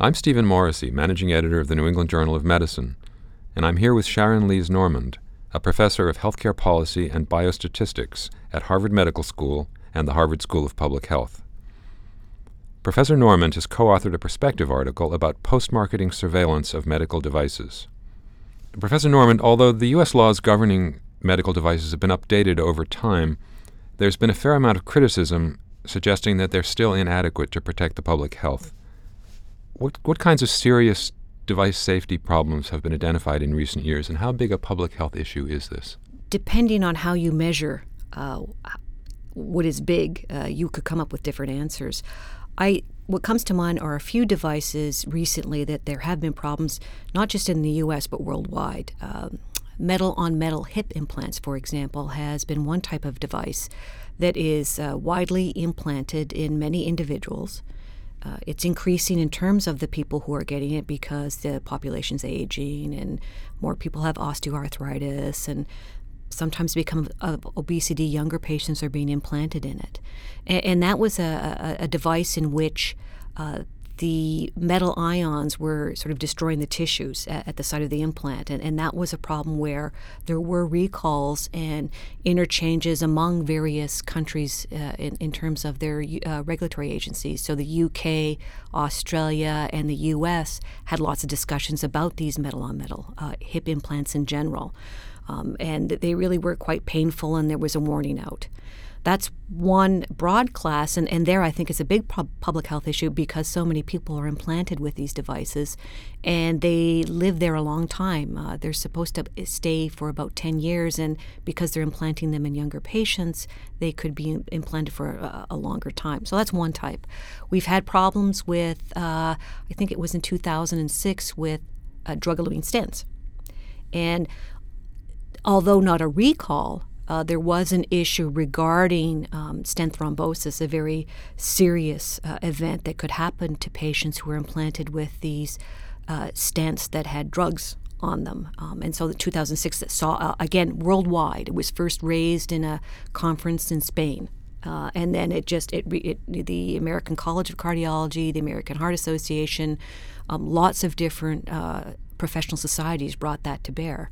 I'm Stephen Morrissey, managing editor of the New England Journal of Medicine, and I'm here with Sharon-Lise Normand, a professor of healthcare policy and biostatistics at Harvard Medical School and the Harvard School of Public Health. Professor Normand has co authored a perspective article about post marketing surveillance of medical devices. Professor Normand, although the U.S. laws governing medical devices have been updated over time, there's been a fair amount of criticism suggesting that they're still inadequate to protect the public health. What, what kinds of serious device safety problems have been identified in recent years, and how big a public health issue is this? Depending on how you measure uh, what is big, uh, you could come up with different answers. I what comes to mind are a few devices recently that there have been problems, not just in the U.S. but worldwide. Um, metal on metal hip implants, for example, has been one type of device that is uh, widely implanted in many individuals. Uh, it's increasing in terms of the people who are getting it because the population's aging and more people have osteoarthritis and sometimes become of obesity. Younger patients are being implanted in it. And, and that was a, a, a, device in which uh, the metal ions were sort of destroying the tissues at, at, the site of the implant. And, and that was a problem where there were recalls and interchanges among various countries uh, in, in terms of their uh, regulatory agencies. So the UK, Australia, and the US had lots of discussions about these metal on metal uh, hip implants in general. Um, and they really were quite painful, and there was a warning out. That's one broad class, and, and there I think is a big pub- public health issue because so many people are implanted with these devices and they live there a long time. Uh, they're supposed to stay for about 10 years, and because they're implanting them in younger patients, they could be implanted for a, a longer time. So that's one type. We've had problems with, uh, I think it was in 2006, with uh, drug eluting stents. And although not a recall, uh, there was an issue regarding um, stent thrombosis, a very serious uh, event that could happen to patients who were implanted with these uh, stents that had drugs on them. Um, and so the 2006 that saw, uh, again, worldwide, it was first raised in a conference in Spain. Uh, and then it just it, it, the American College of Cardiology, the American Heart Association, um, lots of different uh, professional societies brought that to bear.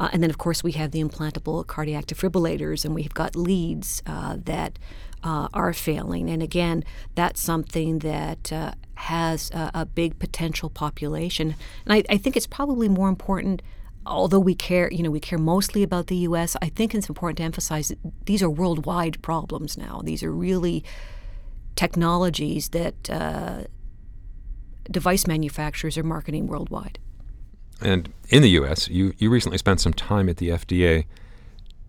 Uh, and then, of course, we have the implantable cardiac defibrillators, and we've got leads uh, that uh, are failing. And again, that's something that uh, has a, a, big potential population. And I, I, think it's probably more important. Although we care, you know, we care mostly about the U.S. I think it's important to emphasize that these are worldwide problems now. These are really technologies that uh, device manufacturers are marketing worldwide. And in the U.S., you, you recently spent some time at the FDA.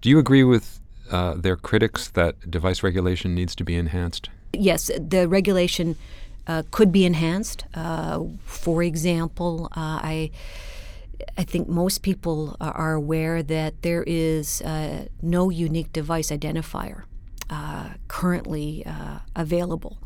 Do you agree with uh, their critics that device regulation needs to be enhanced? Yes, the regulation uh, could be enhanced. Uh, for example, uh, I I think most people are aware that there is uh, no unique device identifier uh, currently available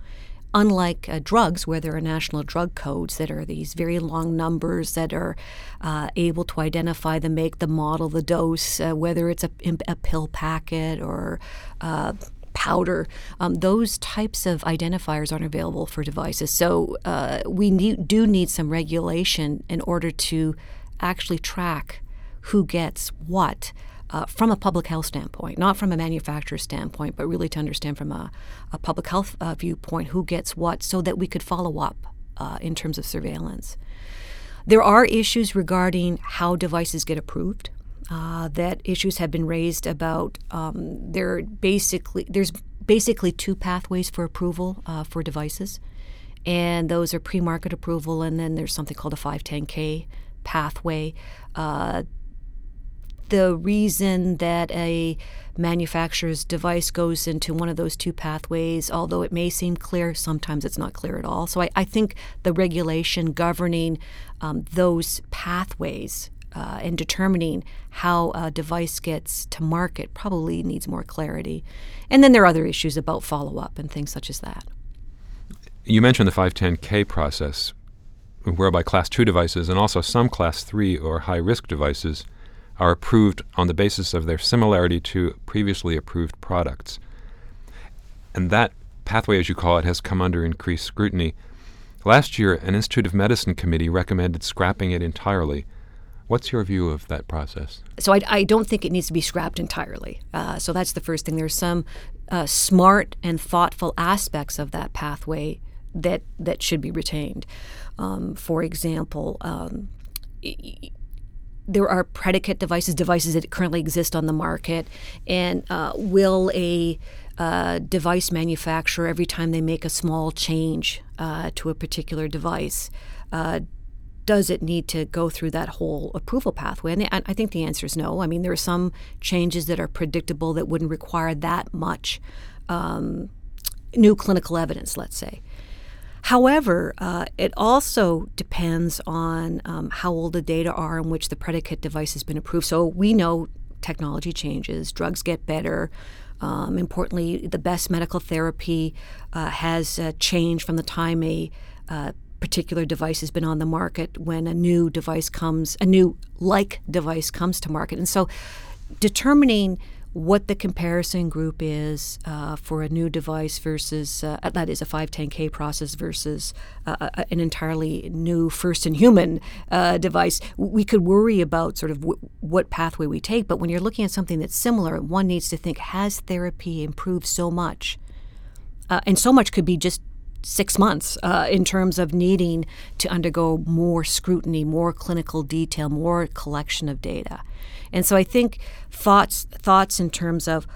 unlike uh, drugs, where there are national drug codes that are these very long numbers that are uh, able to identify the make, the model, the dose, uh, whether it's a, a, pill packet or uh, powder. Um, those types of identifiers aren't available for devices. So uh, we need, do need some regulation in order to actually track who gets what uh, from a public health standpoint, not from a manufacturer standpoint, but really to understand from a, a public health uh, viewpoint who gets what so that we could follow up uh, in terms of surveillance. There are issues regarding how devices get approved. Uh, that issues have been raised about um, there basically there's basically two pathways for approval uh, for devices, and those are pre-market approval, and then there's something called a 510k pathway. Uh, the reason that a manufacturer's device goes into one of those two pathways, although it may seem clear, sometimes it's not clear at all. So I, I think the regulation governing um, those pathways uh, and determining how a device gets to market probably needs more clarity. And then there are other issues about follow up and things such as that. You mentioned the 510K process, whereby Class 2 devices and also some Class 3 or high risk devices are approved on the basis of their similarity to previously approved products. And that pathway, as you call it, has come under increased scrutiny. Last year, an Institute of Medicine committee recommended scrapping it entirely. What's your view of that process? So I, I don't think it needs to be scrapped entirely. Uh, so that's the first thing. There's some uh, smart and thoughtful aspects of that pathway that that should be retained. Um, for example, um, there are predicate devices, devices that currently exist on the market, and uh, will a uh, device manufacturer, every time they make a small change uh, to a particular device, uh, does it need to go through that whole approval pathway? And I think the answer is no. I mean, there are some changes that are predictable that wouldn't require that much um, new clinical evidence, let's say. However, uh, it also depends on um, how old the data are in which the predicate device has been approved. So we know technology changes, drugs get better. Um, importantly, the best medical therapy uh, has uh, changed from the time a uh, particular device has been on the market when a new device comes, a new like device comes to market. And so determining what the comparison group is uh, for a new device versus uh, that is a 510k process versus uh, an entirely new first in human uh, device. We could worry about sort of w- what pathway we take but when you're looking at something that's similar one needs to think has therapy improved so much? Uh, and so much could be just six months uh, in terms of needing to undergo more scrutiny, more clinical detail, more collection of data. And so I think thoughts thoughts in terms of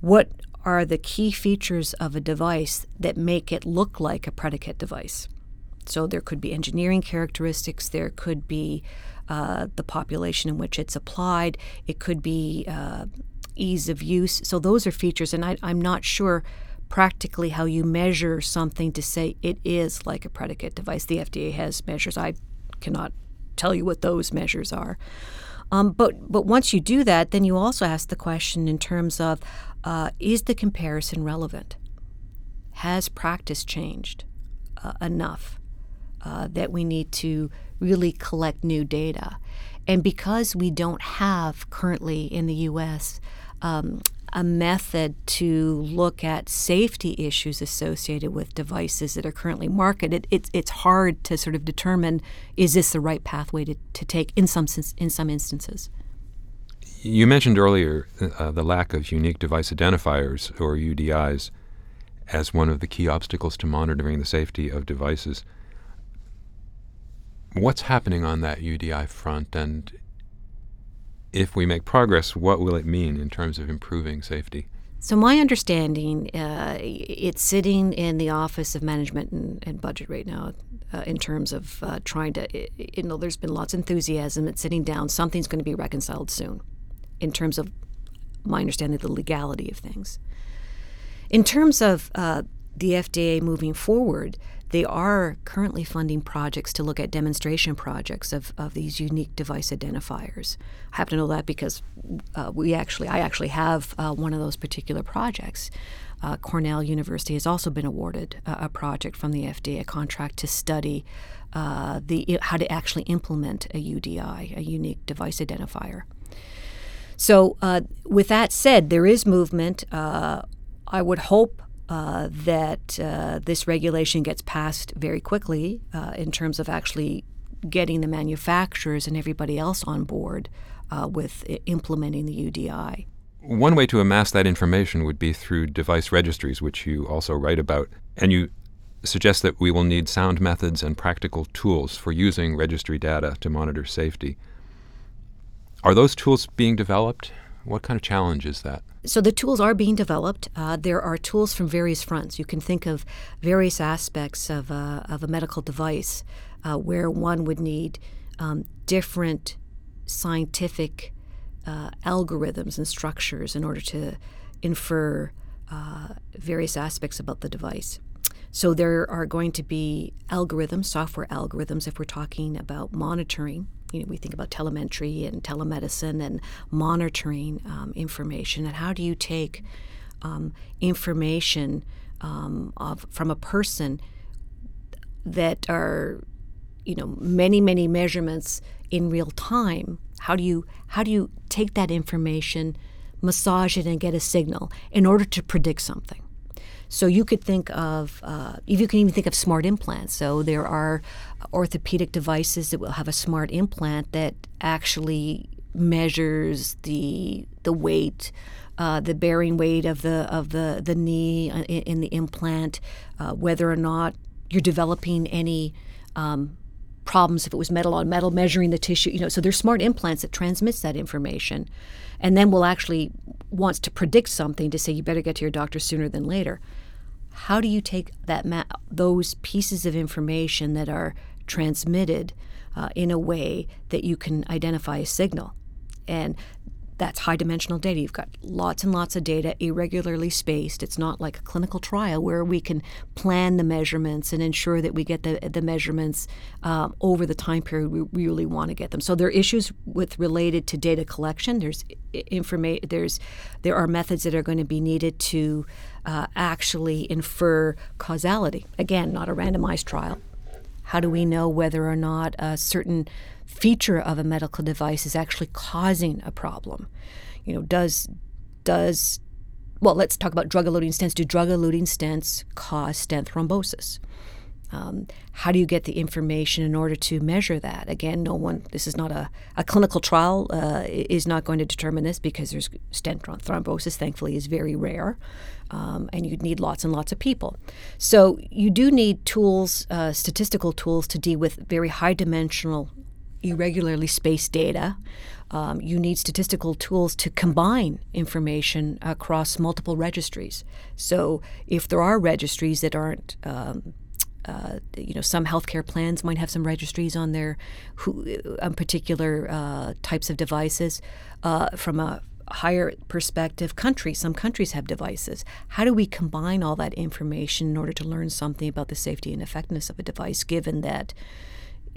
what are the key features of a device that make it look like a predicate device. So there could be engineering characteristics, there could be uh, the population in which it's applied, it could be uh, ease of use. So those are features, and I, I'm not sure practically how you measure something to say it is like a predicate device. The FDA has measures. I cannot tell you what those measures are. Um, but but once you do that, then you also ask the question in terms of uh, is the comparison relevant? Has practice changed uh, enough uh, that we need to really collect new data? And because we don't have currently in the U.S. Um, a method to look at safety issues associated with devices that are currently marketed, it, it's hard to sort of determine is this the right pathway to, to take in some in some instances. You mentioned earlier uh, the lack of unique device identifiers or UDIs as one of the key obstacles to monitoring the safety of devices. What's happening on that UDI front, and if we make progress, what will it mean in terms of improving safety? So my understanding, uh, it's sitting in the Office of Management and, and Budget right now, uh, in terms of uh, trying to. You know, there's been lots of enthusiasm. It's sitting down. Something's going to be reconciled soon, in terms of my understanding of the legality of things. In terms of uh, the FDA moving forward, they are currently funding projects to look at demonstration projects of, of these unique device identifiers. I happen to know that because uh, we actually, I actually have uh, one of those particular projects. Uh, Cornell University has also been awarded a project from the FDA, a contract to study uh, the how to actually implement a UDI, a unique device identifier. So, uh, with that said, there is movement. Uh, I would hope uh, that uh, this regulation gets passed very quickly uh, in terms of actually getting the manufacturers and everybody else on board uh, with implementing the UDI. One way to amass that information would be through device registries, which you also write about. And you suggest that we will need sound methods and practical tools for using registry data to monitor safety. Are those tools being developed? What kind of challenge is that? So the tools are being developed. Uh, there are tools from various fronts. You can think of various aspects of a, of a medical device uh, where one would need um, different scientific uh, algorithms and structures in order to infer uh, various aspects about the device. So there are going to be algorithms, software algorithms, if we're talking about monitoring you know, we think about telemetry and telemedicine and monitoring um, information. And how do you take um, information um, of, from a person that are, you know, many many measurements in real time? How do you how do you take that information, massage it, and get a signal in order to predict something? So you could think of, uh, you can even think of smart implants. So there are orthopedic devices that will have a smart implant that actually measures the the weight, uh, the bearing weight of the of the the knee uh, in, in the implant, uh, whether or not you're developing any um, problems if it was metal on metal, measuring the tissue. You know, so there's smart implants that transmits that information, and then will actually wants to predict something to say you better get to your doctor sooner than later. How do you take that ma- those pieces of information that are transmitted uh, in a way that you can identify a signal? And that's high dimensional data. You've got lots and lots of data, irregularly spaced. It's not like a clinical trial where we can plan the measurements and ensure that we get the, the measurements um, over the time period we really want to get them. So there are issues with related to data collection. There's information. There's there are methods that are going to be needed to uh, actually infer causality. Again, not a randomized trial. How do we know whether or not a certain feature of a medical device is actually causing a problem. You know, does does well, let's talk about drug-eluting stents. Do drug-eluting stents cause stent thrombosis? Um, how do you get the information in order to measure that? Again, no one. This is not a, a clinical trial. Uh, is not going to determine this because there's stent thrombosis. Thankfully, is very rare, um, and you'd need lots and lots of people. So you do need tools, uh, statistical tools, to deal with very high dimensional irregularly spaced data. Um, you need statistical tools to combine information across multiple registries. So, if there are registries that aren't, um, uh, you know, some healthcare plans might have some registries on their who, on particular uh, types of devices. Uh, from a higher perspective, countries, some countries have devices. How do we combine all that information in order to learn something about the safety and effectiveness of a device, given that?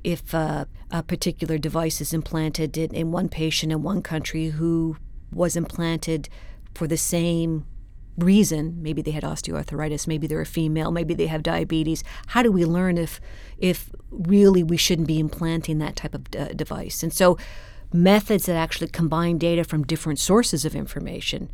if uh, a particular device is implanted in, in one patient in one country who was implanted for the same reason. Maybe they had osteoarthritis maybe they're a female maybe they have diabetes. How do we learn if if really we shouldn't be implanting that type of uh, device? And so methods that actually combine data from different sources of information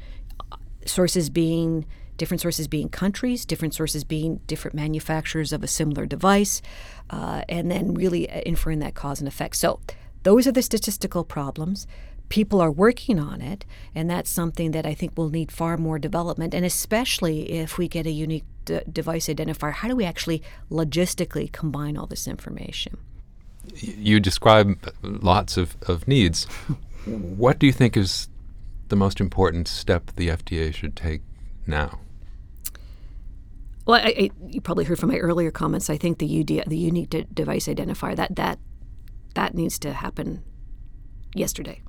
sources being different sources being countries, different sources being different manufacturers of a similar device, uh, and then really uh, inferring that cause and effect. So, those are the statistical problems. People are working on it, and that's something that I think will need far more development, and especially if we get a unique d- device identifier. How do we actually logistically combine all this information? You describe lots of, of needs. what do you think is the most important step the FDA should take now? Well, I, I, you probably heard from my earlier comments. I think the UD, the unique de- device identifier, that that that needs to happen yesterday.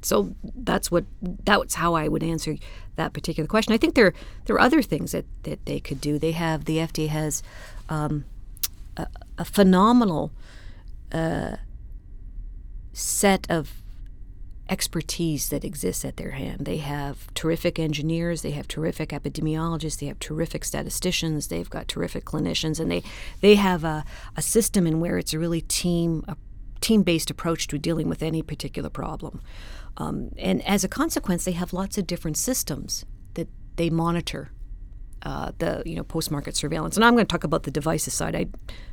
So that's what that's how I would answer that particular question. I think there there are other things that, that they could do. They have the FDA has um, a, a, phenomenal uh, set of expertise that exists at their hand. They have terrific engineers, they have terrific epidemiologists, they have terrific statisticians, they've got terrific clinicians, and they they have a, a system in where it's a really team a team-based approach to dealing with any particular problem. Um, and as a consequence, they have lots of different systems that they monitor uh, the you know post-market surveillance. And I'm going to talk about the devices side. I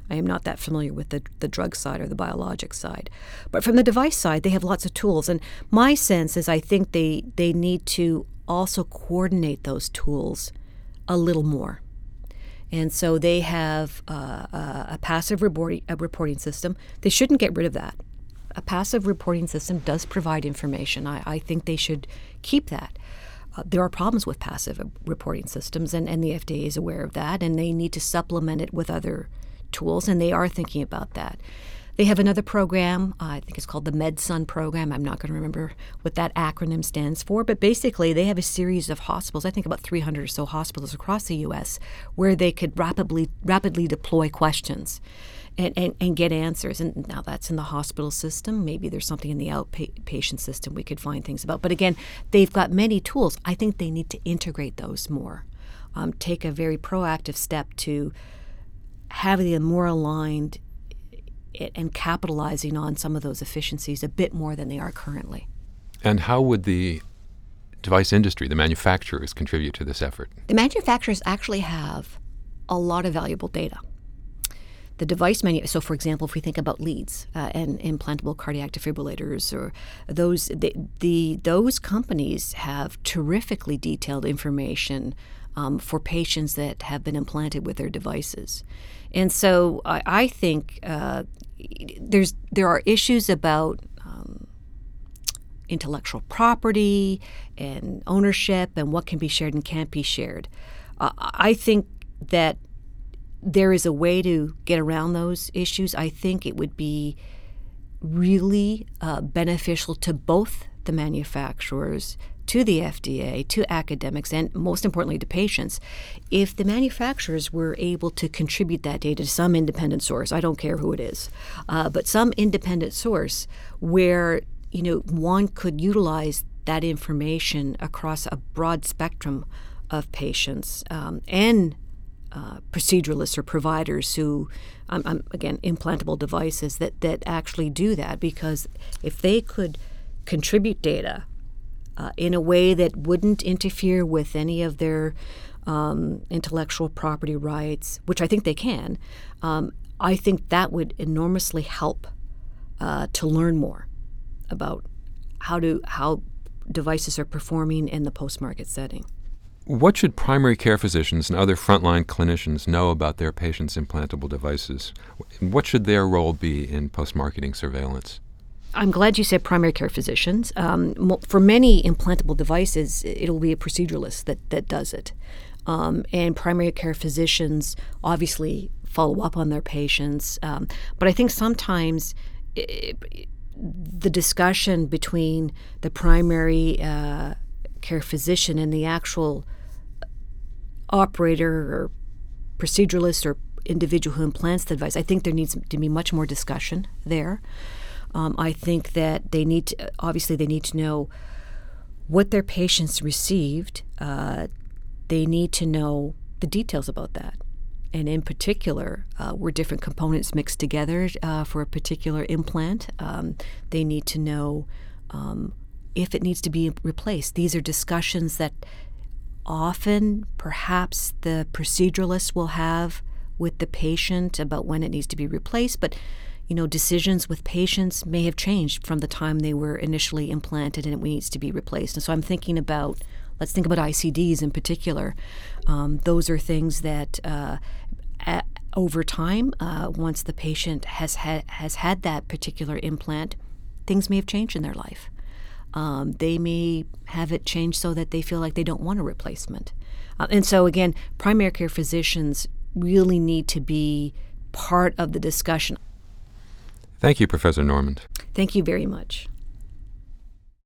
I am not that familiar with the the drug side or the biologic side, but from the device side, they have lots of tools. And my sense is, I think they they need to also coordinate those tools a little more. And so they have uh, a passive reporting, a reporting system. They shouldn't get rid of that. A passive reporting system does provide information. I, I think they should keep that. Uh, there are problems with passive reporting systems, and, and the FDA is aware of that, and they need to supplement it with other tools, and they are thinking about that. They have another program, uh, I think it's called the MedSun program. I'm not going to remember what that acronym stands for, but basically they have a series of hospitals, I think about 300 or so hospitals across the U.S., where they could rapidly rapidly deploy questions and, and, and get answers. And now that's in the hospital system. Maybe there's something in the outpatient system we could find things about. But again, they've got many tools. I think they need to integrate those more, um, take a very proactive step to having them more aligned and capitalizing on some of those efficiencies a bit more than they are currently. And how would the device industry, the manufacturers, contribute to this effort? The manufacturers actually have a lot of valuable data. The device manu- so for example, if we think about leads uh, and implantable cardiac defibrillators, or those the, the those companies have terrifically detailed information um, for patients that have been implanted with their devices, and so I, I think uh, there's there are issues about um, intellectual property and ownership and what can be shared and can't be shared. Uh, I think that there is a way to get around those issues. I think it would be really uh, beneficial to both the manufacturers, to the FDA, to academics, and most importantly to patients, if the manufacturers were able to contribute that data to some independent source. I don't care who it is, uh, but some independent source where you know one could utilize that information across a broad spectrum of patients um, and uh, proceduralists or providers who, um, um, again, implantable devices that, that actually do that because if they could contribute data uh, in a way that wouldn't interfere with any of their um, intellectual property rights, which I think they can, um, I think that would enormously help uh, to learn more about how to how devices are performing in the post-market setting. What should primary care physicians and other frontline clinicians know about their patients' implantable devices? What should their role be in post marketing surveillance? I'm glad you said primary care physicians. Um, for many implantable devices, it'll be a proceduralist that, that does it. Um, and primary care physicians obviously follow up on their patients. Um, but I think sometimes it, the discussion between the primary uh, care physician and the actual operator or proceduralist or individual who implants the device. I think there needs to be much more discussion there. Um, I think that they need to, obviously, they need to know what their patients received. Uh, they need to know the details about that. And in particular, uh, were different components mixed together uh, for a particular implant? Um, they need to know um, if it needs to be replaced. These are discussions that often perhaps the proceduralist will have with the patient about when it needs to be replaced, but you know, decisions with patients may have changed from the time they were initially implanted and it needs to be replaced. And so I'm thinking about, let's think about ICDs in particular. Um, those are things that uh, over time, uh, once the patient has had has had that particular implant, things may have changed in their life. Um, they may have it changed so that they feel like they don't want a replacement. Uh, and so, again, primary care physicians really need to be part of the discussion. Thank you, Professor Normand. Thank you very much.